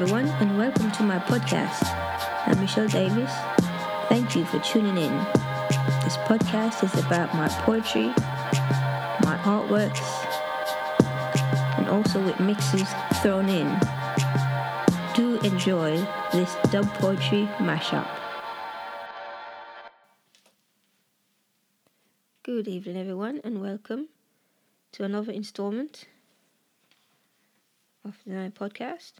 everyone, and welcome to my podcast. I'm Michelle Davis. Thank you for tuning in. This podcast is about my poetry, my artworks, and also with mixes thrown in. Do enjoy this dub poetry mashup. Good evening, everyone, and welcome to another installment of the podcast.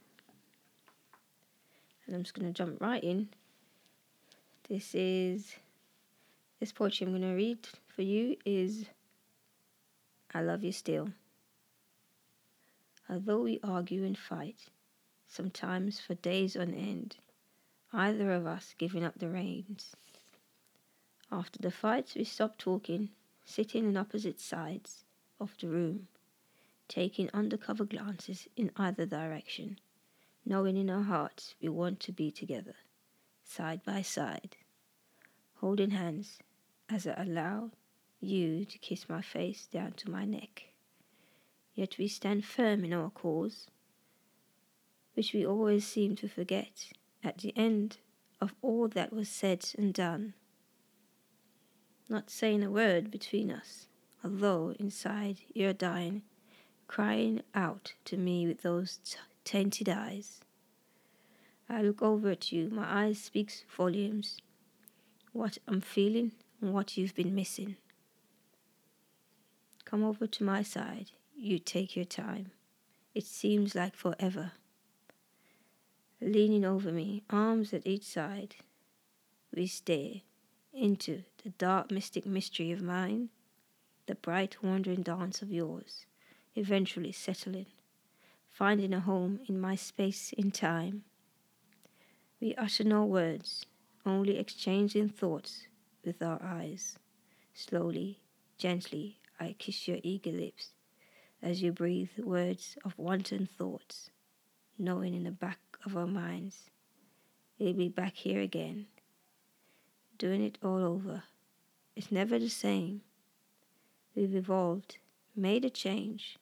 And I'm just going to jump right in. This is this poetry I'm going to read for you is I Love You Still. Although we argue and fight, sometimes for days on end, either of us giving up the reins. After the fights, we stop talking, sitting on opposite sides of the room, taking undercover glances in either direction knowing in our hearts we want to be together, side by side, holding hands as I allow you to kiss my face down to my neck. Yet we stand firm in our cause, which we always seem to forget at the end of all that was said and done. Not saying a word between us, although inside you're dying, crying out to me with those t- tainted eyes. I look over at you, my eyes speaks volumes. What I'm feeling and what you've been missing. Come over to my side. You take your time. It seems like forever. Leaning over me, arms at each side, we stare into the dark mystic mystery of mine, the bright wandering dance of yours, eventually settling finding a home in my space in time. We utter no words, only exchanging thoughts with our eyes. Slowly, gently, I kiss your eager lips as you breathe words of wanton thoughts, knowing in the back of our minds we'll be back here again, doing it all over. It's never the same. We've evolved, made a change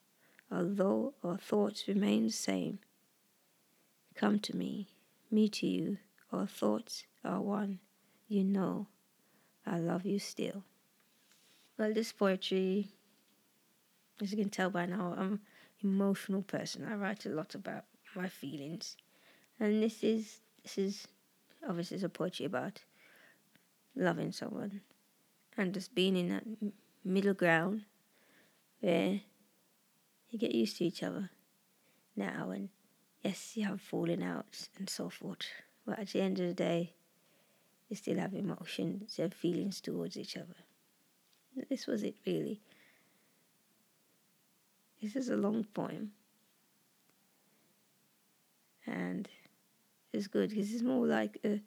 although our thoughts remain the same. Come to me, me to you, our thoughts are one. You know, I love you still. Well, this poetry, as you can tell by now, I'm an emotional person. I write a lot about my feelings, and this is this is obviously it's a poetry about loving someone and just being in that middle ground where you get used to each other now, and yes, you have fallen outs and so forth. But at the end of the day, you still have emotions and feelings towards each other. This was it, really. This is a long poem. And it's good because it's more like a,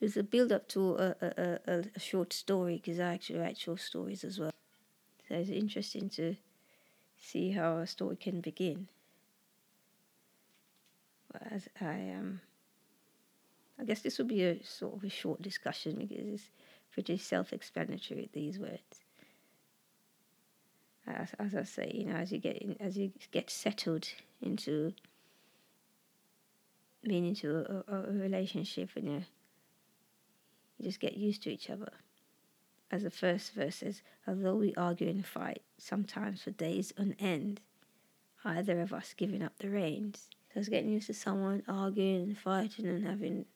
it's a build up to a, a, a, a short story because I actually write short stories as well. So it's interesting to see how a story can begin. But As I um, I guess this will be a sort of a short discussion because it's pretty self-explanatory. These words, as, as I say, you know, as you get in, as you get settled into being into a, a, a relationship, and you, you just get used to each other as the first verse says, although we argue and fight, sometimes for days on end, either of us giving up the reins. So it's getting used to someone arguing and fighting and having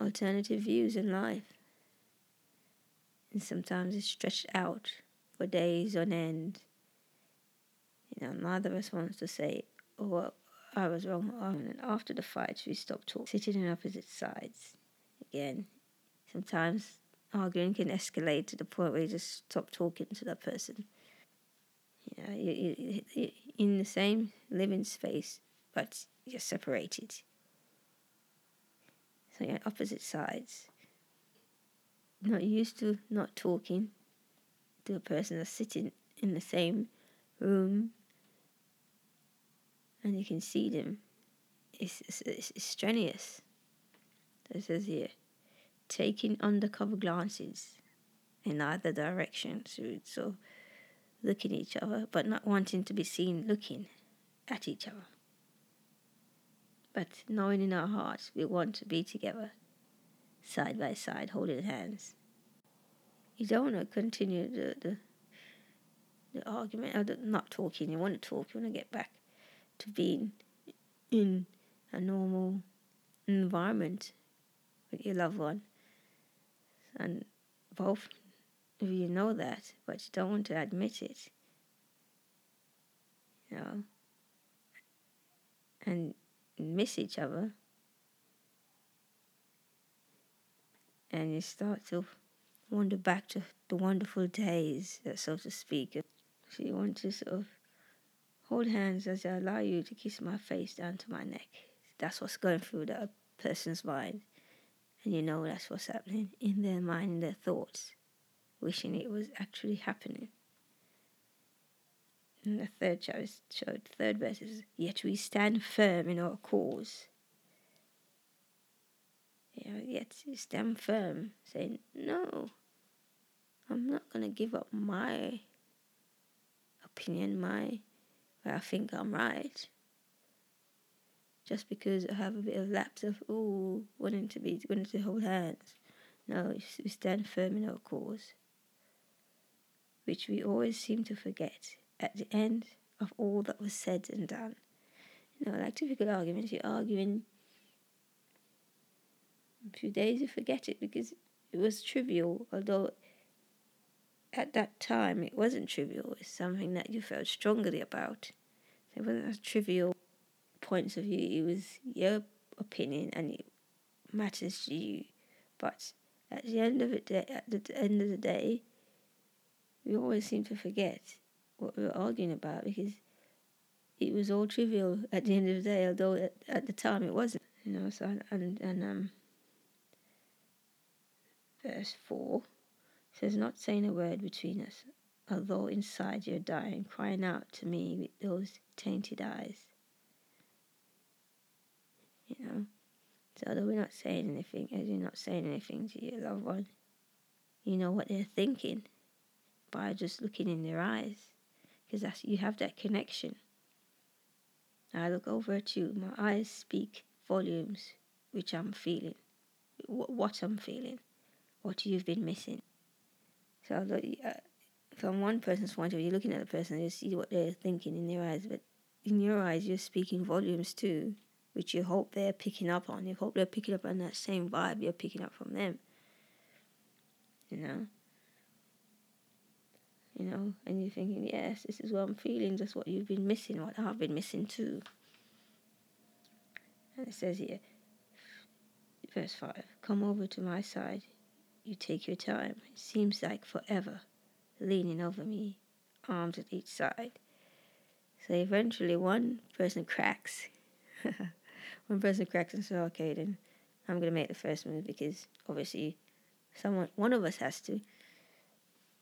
alternative views in life. And sometimes it's stretched out for days on end. You know, neither of us wants to say, oh, well, I was wrong. And after the fight, we stop talking, sitting on opposite sides. Again, sometimes arguing can escalate to the point where you just stop talking to that person. You you, you in the same living space, but you're separated. So you're on opposite sides. Not used to not talking to a person that's sitting in the same room and you can see them. It's, it's, it's strenuous. It says here taking undercover glances in either direction. So, so looking at each other, but not wanting to be seen looking at each other. but knowing in our hearts we want to be together, side by side, holding hands. You don't want to continue the, the, the argument, or the not talking. You want to talk, you want to get back to being in a normal environment with your loved one. And both of you know that, but you don't want to admit it. You know? And miss each other. And you start to wander back to the wonderful days, uh, so to speak. So you want to sort of hold hands as I allow you to kiss my face down to my neck. That's what's going through that person's mind. And you know that's what's happening in their mind, in their thoughts, wishing it was actually happening. And the third choice, showed, third verse is, Yet we stand firm in our cause. You know, yet we stand firm, saying, No, I'm not to give up my opinion, my, I think I'm right just because I have a bit of lapse of oh wanting to be wanting to hold hands. No, we stand firm in our cause, which we always seem to forget at the end of all that was said and done. You know, like typical arguments, you're arguing a few days, you forget it because it was trivial, although at that time it wasn't trivial. It's something that you felt strongly about. It wasn't as trivial points of view. It was your opinion and it matters to you. But at the end of it, at the end of the day, we always seem to forget what we were arguing about because it was all trivial at the end of the day, although at, at the time it wasn't. You know, so and and um, verse four says, "Not saying a word between us, although inside you're dying, crying out to me with those tainted eyes." You know. So although we're not saying anything, as you're not saying anything to your loved one, you know what they're thinking by just looking in their eyes, because that's you have that connection. I look over at you, my eyes speak volumes, which I'm feeling, what I'm feeling, what you've been missing. So although, uh, from one person's point of view, you're looking at the person, you see what they're thinking in their eyes, but in your eyes, you're speaking volumes too which you hope they're picking up on. You hope they're picking up on that same vibe you're picking up from them. You know? You know, and you're thinking, yes, this is what I'm feeling, just what you've been missing, what I've been missing too. And it says here, verse 5 Come over to my side. You take your time. It seems like forever, leaning over me, arms at each side. So eventually, one person cracks. one person cracks and says, okay, then I'm going to make the first move because obviously someone, one of us has to.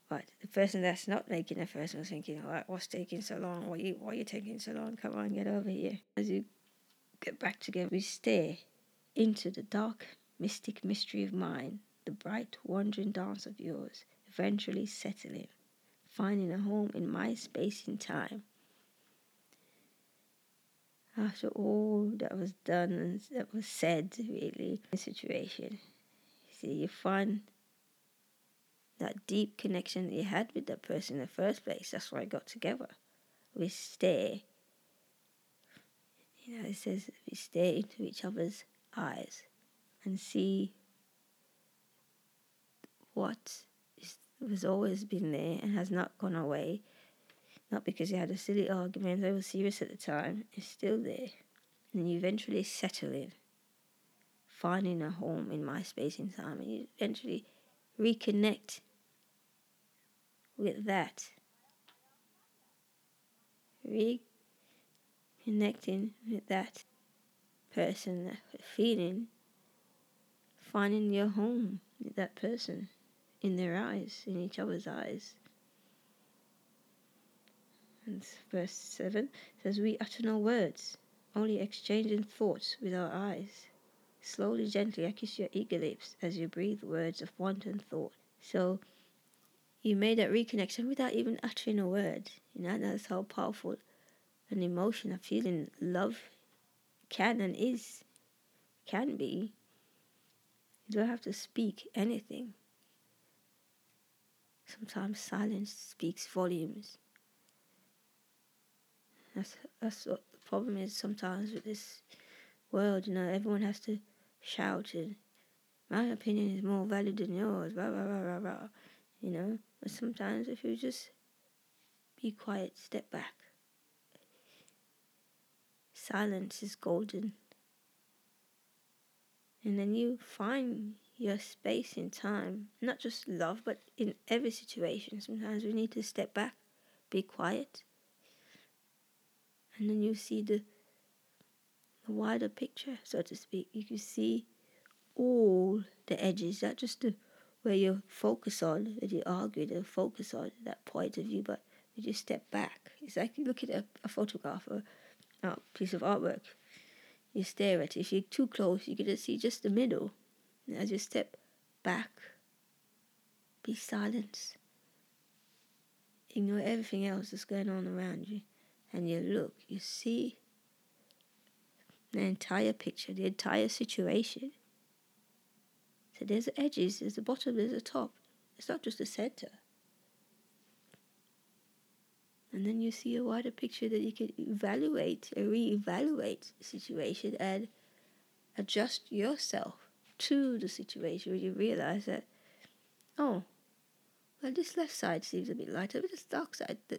But the person that's not making the first move is thinking, all right, what's taking so long? Why you, why are you taking so long? Come on, get over here. As you get back together, we stare into the dark, mystic mystery of mine, the bright, wandering dance of yours, eventually settling, finding a home in my space and time after all that was done and that was said, really, in the situation. You see, you find that deep connection that you had with that person in the first place. That's why I got together. We stay. You know, it says we stare into each other's eyes and see what is, has always been there and has not gone away not because you had a silly argument, they were serious at the time, is still there. And you eventually settle in, finding a home in my space and time, and you eventually reconnect with that. Reconnecting with that person, that feeling, finding your home with that person in their eyes, in each other's eyes. And verse 7 says, We utter no words, only exchanging thoughts with our eyes. Slowly, gently, I kiss your eager lips as you breathe words of wanton thought. So you made that reconnection without even uttering a word. You know, that's how powerful an emotion, a feeling, love can and is, can be. You don't have to speak anything. Sometimes silence speaks volumes. That's that's what the problem is sometimes with this world. You know, everyone has to shout and my opinion is more valid than yours. Blah blah blah blah blah. You know, but sometimes if you just be quiet, step back. Silence is golden. And then you find your space in time, not just love, but in every situation. Sometimes we need to step back, be quiet, and then you see the, the wider picture, so to speak. You can see all the edges, not just the where you focus on, that you argue, to focus on that point of view, but you just step back. It's like you look at a, a photograph or a piece of artwork. You stare at it. If you're too close, you can to see just the middle. And as you step back, be silent. Ignore everything else that's going on around you and you look, you see the entire picture, the entire situation. So there's the edges, there's the bottom, there's the top. It's not just the center. And then you see a wider picture that you can evaluate and re-evaluate the situation and adjust yourself to the situation where you realize that, oh, well, this left side seems a bit lighter, but this dark side, the,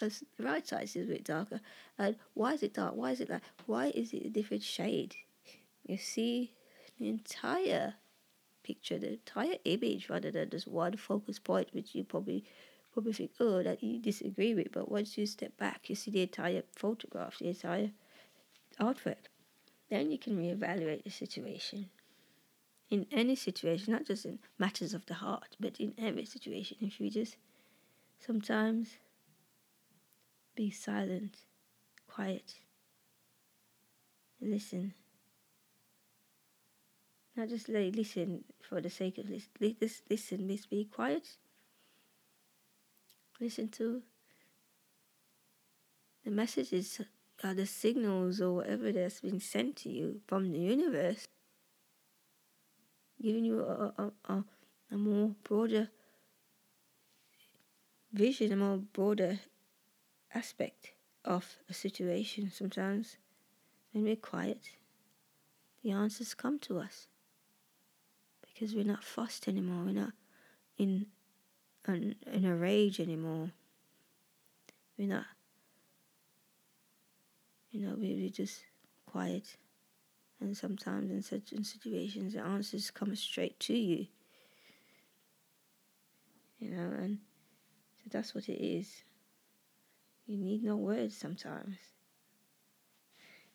the right side seems a bit darker. And why is it dark? Why is it like? Why is it a different shade? You see the entire picture, the entire image, rather than just one focus point, which you probably probably think, oh, that you disagree with. But once you step back, you see the entire photograph, the entire artwork. Then you can reevaluate the situation in any situation, not just in matters of the heart, but in every situation. If you just sometimes be silent, quiet, listen. Not just listen for the sake of listen. Listen, let's be quiet. Listen to the messages, or the signals, or whatever that's been sent to you from the universe giving you a, a, a, a more broader vision, a more broader aspect of a situation. Sometimes when we're quiet, the answers come to us because we're not fussed anymore. We're not in an, in a rage anymore. We're not, you know, we're just quiet and sometimes in certain situations, the answers come straight to you. You know, and so that's what it is. You need no words sometimes.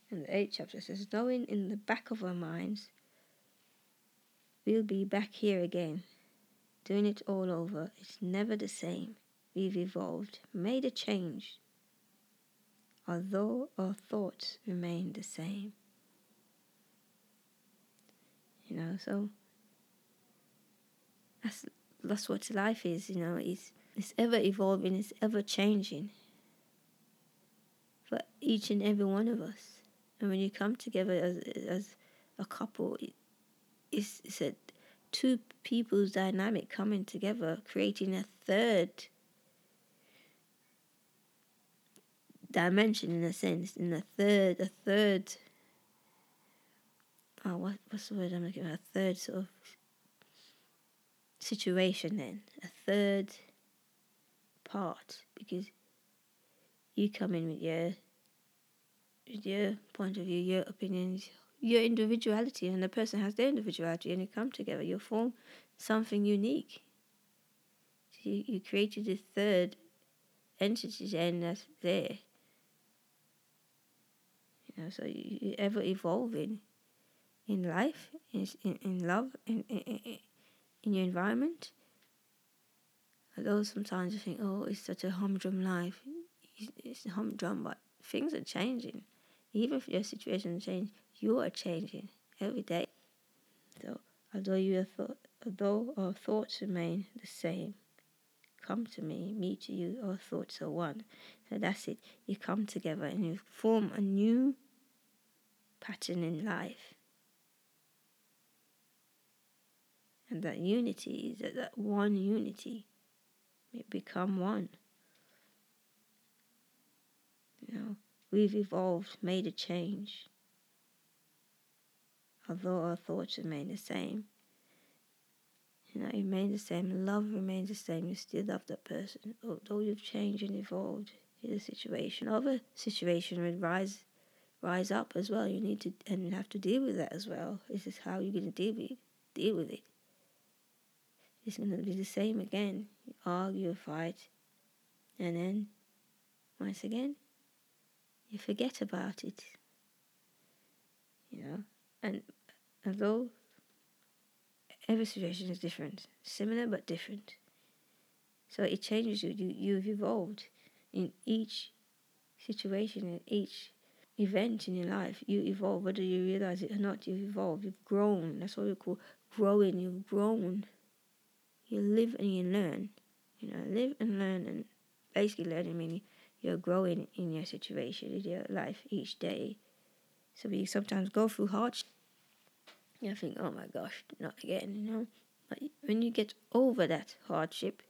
And the eighth chapter says, knowing in the back of our minds, we'll be back here again, doing it all over. It's never the same. We've evolved, made a change, although our thoughts remain the same you know. So that's that's what life is, you know. It's it's ever evolving, it's ever changing for each and every one of us. And when you come together as as a couple, it's it's a two people's dynamic coming together, creating a third dimension in a sense, in a third, a third oh, what, what's the word I'm looking at? A third sort of situation, then a third part, because you come in with your with your point of view, your opinions, your individuality, and the person has their individuality, and you come together, you form something unique. So you, you created a third entity, and that's there. You know, so you, you're ever evolving in life, in, in love, in, in, in your environment. Although sometimes you think, oh, it's such a humdrum life. It's humdrum, but things are changing. Even if your situation change, you are changing every day. So, although you thought, although our thoughts remain the same, come to me, me to you, our thoughts are one. So that's it. You come together and you form a new pattern in life. And that unity is that, that one unity may become one. You know, we've evolved, made a change. Although our thoughts remain the same. You know, remain the same, love remains the same, you still love that person. Although you've changed and evolved in a situation. Other situation would rise rise up as well. You need to and have to deal with that as well. This is how you're gonna deal with. Deal with it. It's gonna be the same again. You argue, fight, and then once again you forget about it. You know? And although every situation is different, similar but different. So it changes you. You you've evolved in each situation, in each event in your life. You evolve, whether you realize it or not. You've evolved. You've grown. That's what we call growing. You've grown. You live and you learn. You know, live and learn, and basically learning meaning you're growing in your situation, in your life each day. So we sometimes go through hardship. You think, oh my gosh, not again, you know. But when you get over that hardship,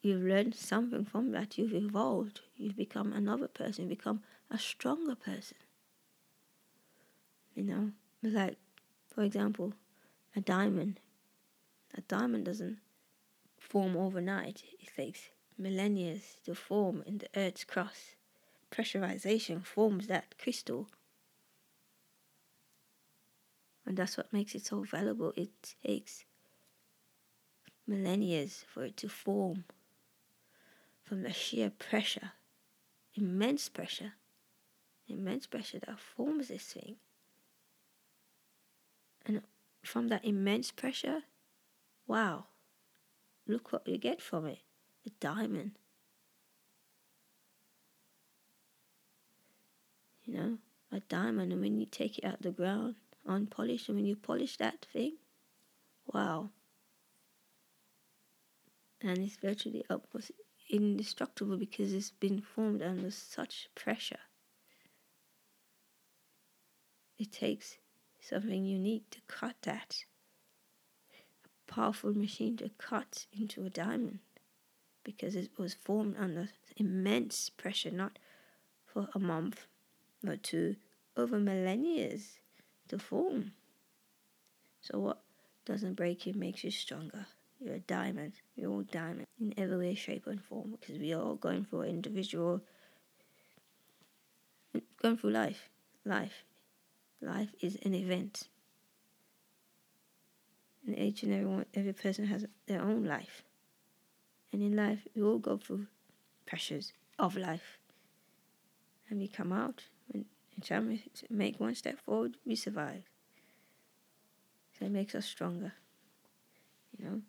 you've learned something from that. You've evolved. You've become another person. You become a stronger person. You know, like, for example, a diamond. A diamond doesn't form overnight. It takes millennia to form in the Earth's crust. Pressurization forms that crystal. And that's what makes it so valuable. It takes millennia for it to form from the sheer pressure, immense pressure, immense pressure that forms this thing. And from that immense pressure, wow, look what you get from it a diamond. You know, a diamond, and when you take it out of the ground, unpolished, and when you polish that thing, wow. And it's virtually almost indestructible because it's been formed under such pressure. It takes something unique to cut that. Powerful machine to cut into a diamond because it was formed under immense pressure, not for a month or two, over millennia to form. So, what doesn't break you makes you stronger. You're a diamond. You're all diamond in every way, shape, and form because we are all going through individual, going through life. Life. Life is an event. And each and every one, every person has their own life. And in life, we all go through pressures of life. And we come out, and each time we make one step forward, we survive. So it makes us stronger. You know?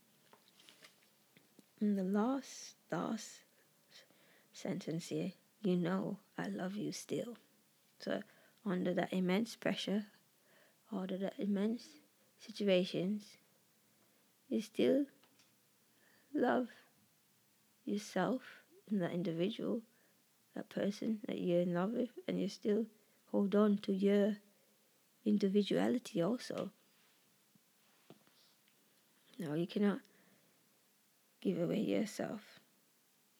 And the last, last sentence here, you know I love you still. So under that immense pressure, under that immense situations, you still love yourself and that individual, that person that you're in love with, and you still hold on to your individuality also. No, you cannot give away yourself.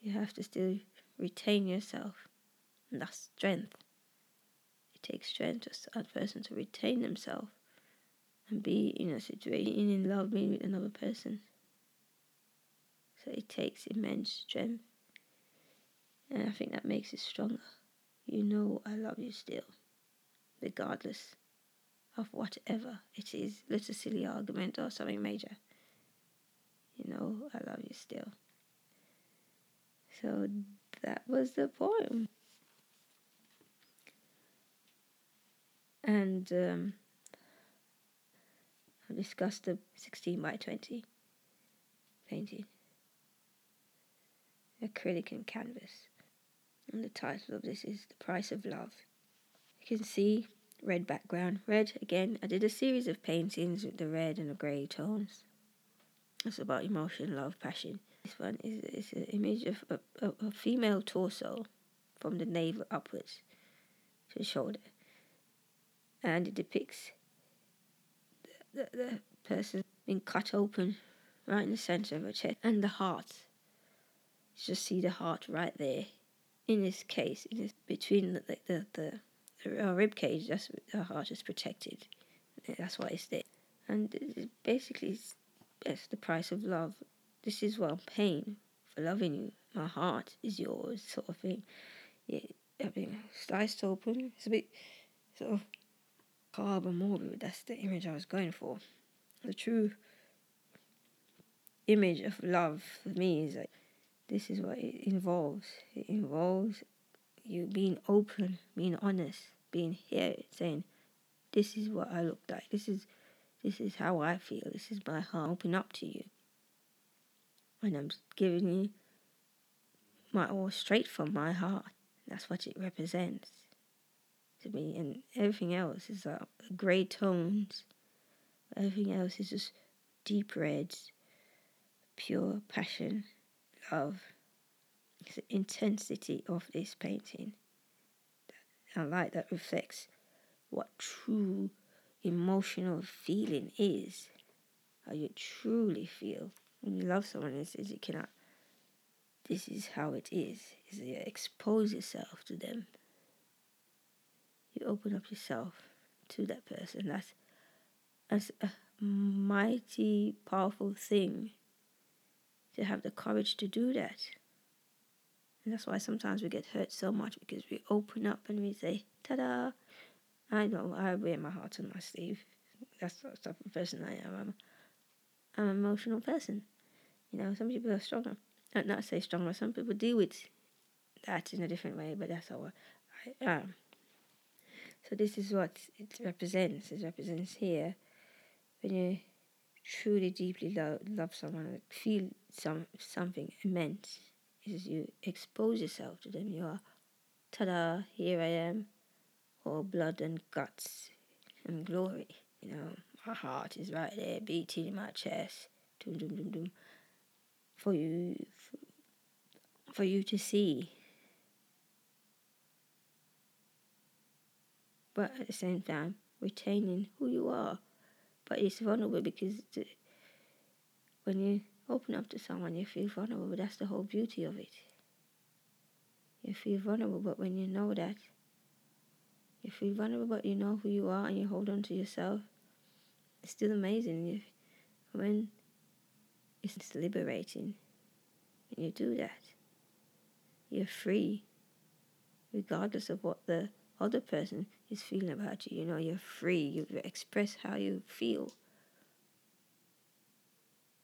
You have to still retain yourself. And that's strength. It takes strength for a person to retain themselves and be in a situation in love with another person. So it takes immense strength. And I think that makes it stronger. You know I love you still, regardless of whatever it is, little silly argument or something major. You know I love you still. So that was the poem. And um, I discussed the 16 by 20 painting acrylic and canvas. And the title of this is The Price of Love. You can see red background. Red, again, I did a series of paintings with the red and the grey tones. It's about emotion, love, passion. This one is, is an image of a, a, a female torso from the navel upwards to the shoulder. and it depicts the, the, person being cut open right in the center of her chest and the heart. You just see the heart right there. In this case, in this, between the the, the, the, rib cage, just the heart is protected. That's why it's there. And basically, it's the price of love. This is what I'm paying for loving you. My heart is yours, sort of thing. Yeah, I mean, sliced open. It's a bit sort of carbon morbid. That's the image I was going for. The true image of love for me is like this is what it involves. It involves you being open, being honest, being here, saying, "This is what I look like. This is, this is how I feel. This is my heart. Open up to you, and I'm giving you my all straight from my heart. That's what it represents to me, and everything else is uh, grey tones. Everything else is just deep reds, pure passion, love. It's the intensity of this painting. A light that reflects what true emotional feeling is. How you truly feel when you love someone. It says you cannot. This is how it is. Is you expose yourself to them. You open up yourself to that person. That's that's a mighty powerful thing to have the courage to do that. And that's why sometimes we get hurt so much because we open up and we say, ta da! I know, I wear my heart on my sleeve. That's the type of person I am. I'm, I'm an emotional person. You know, some people are stronger. Not, not say stronger, some people deal with that in a different way, but that's how I am. So this is what it represents. It represents here when you truly deeply love, love someone, feel some something immense, is you expose yourself to them. You are, ta-da! Here I am, all blood and guts and glory. You know, my heart is right there, beating in my chest, doom, doom, doom, doom, for you, for, for you to see. But at the same time, retaining who you are. But it's vulnerable because when you open up to someone, you feel vulnerable. But that's the whole beauty of it. You feel vulnerable, but when you know that, you feel vulnerable, but you know who you are and you hold on to yourself, it's still amazing. You, when it's liberating, when you do that, you're free, regardless of what the other person is feeling about you. You know, you're free. You express how you feel.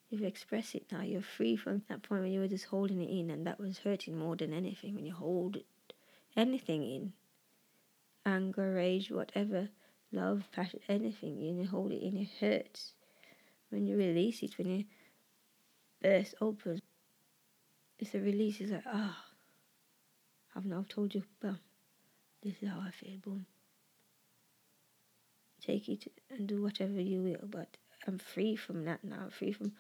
You've expressed it now. You're free from that point when you were just holding it in, and that was hurting more than anything. When you hold anything in, anger, rage, whatever, love, passion, anything, you hold it in, it hurts. When you release it, when you burst open, it's a release. It's like, ah, oh, I've now told you, well, this is how I feel, boom. Take it and do whatever you will, but I'm free from that now. Free from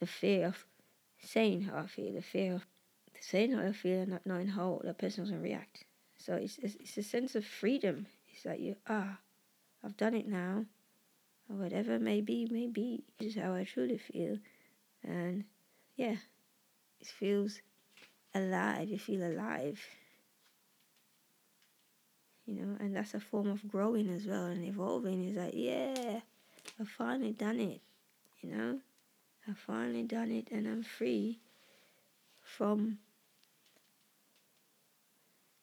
the fear of saying how I feel, the fear of saying how I feel and not knowing how the person going to react. So it's, it's, it's a sense of freedom. It's like you, ah, I've done it now. Or whatever may be, may be. This is how I truly feel. And yeah, it feels alive. You feel alive you know, and that's a form of growing as well and evolving. Is like, yeah, I've finally done it, you know, I've finally done it, and I'm free from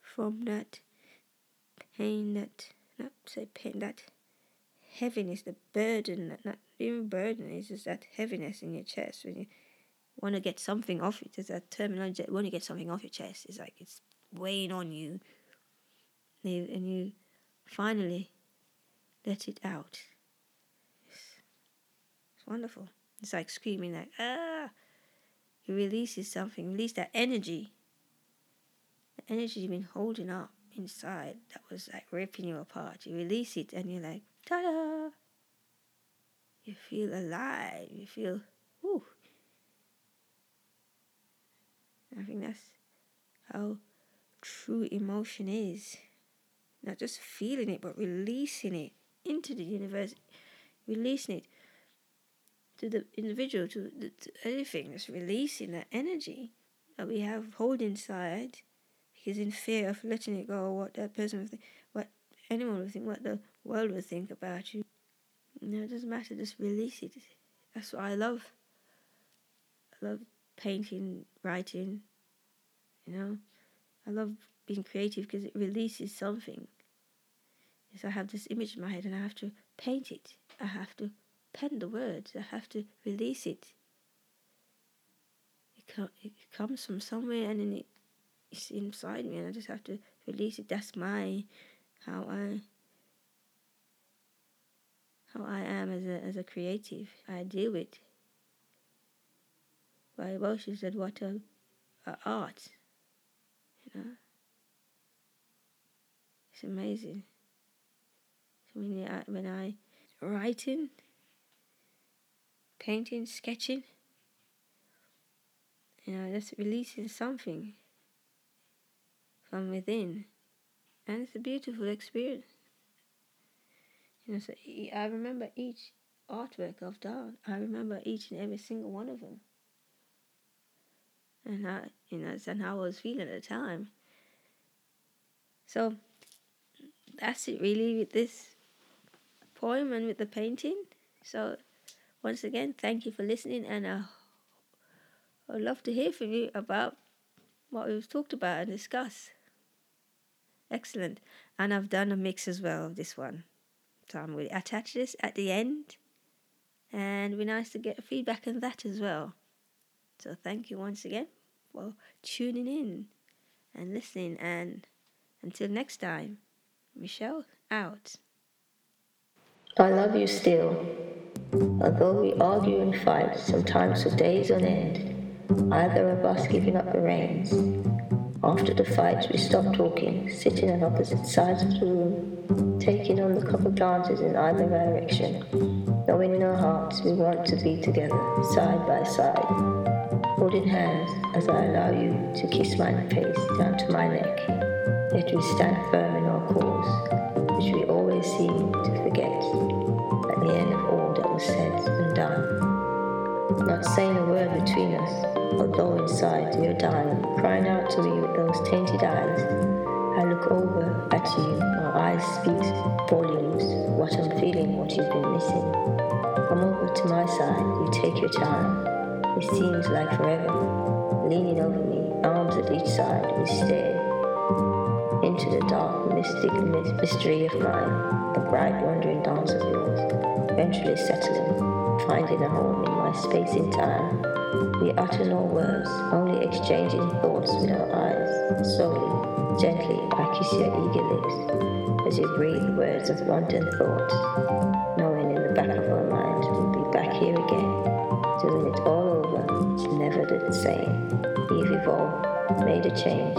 from that pain, that not say pain, that heaviness, the burden, that not even burden, it's just that heaviness in your chest when you want to get something off it. There's that terminology, when you get something off your chest, it's like it's weighing on you and you finally let it out. It's, it's wonderful. It's like screaming like ah. It releases something. Release that energy. The energy you've been holding up inside that was like ripping you apart. You release it and you're like ta da. You feel alive. You feel whoo. I think that's how true emotion is not just feeling it, but releasing it into the universe, releasing it to the individual, to, the, to anything, just releasing that energy that we have hold inside because in fear of letting it go, what that person will think, what anyone will think, what the world will think about you. Know, it doesn't matter, just release it. That's what I love. I love painting, writing, you know. I love being creative because it releases something. Yes, I have this image in my head and I have to paint it. I have to pen the words. I have to release it. It, co- it comes from somewhere and then it, it's inside me and I just have to release it. That's my how I how I am as a as a creative. I deal with my emotions and what are art. You know, it's amazing. When I when I writing, painting, sketching, you know, just releasing something from within, and it's a beautiful experience. You know, so I remember each artwork I've done. I remember each and every single one of them. And I, you know, and how I was feeling at the time. So that's it really with this poem and with the painting. So once again, thank you for listening, and uh, I'd love to hear from you about what we've talked about and discussed. Excellent. And I've done a mix as well of this one. So I'm going to attach this at the end. And it'd be nice to get feedback on that as well. So thank you once again for tuning in and listening. And until next time, Michelle out. I love you still. Although we argue and fight, sometimes for days on end, either of us giving up the reins. After the fight, we stop talking, sitting on opposite sides of the room, taking on the couple glances in either direction, knowing in our hearts we want to be together, side by side, holding hands as I allow you to kiss my face down to my neck. Yet we stand firm in our cause, which we always seem saying a word between us, although inside you're dying, crying out to me with those tainted eyes. I look over at you, my eyes speak volumes, what I'm feeling, what you've been missing. Come over to my side, you take your time. It seems like forever. Leaning over me, arms at each side, we stare into the dark, mystic mystery of mine, the bright, wandering dance of yours, eventually settling, finding a home in my space in time we utter no words, only exchanging thoughts with our eyes. Slowly, gently, I kiss your eager lips as you breathe words of wanton thoughts, knowing in the back of our minds we'll be back here again, doing it all over. Never the same. We've evolved, made a change,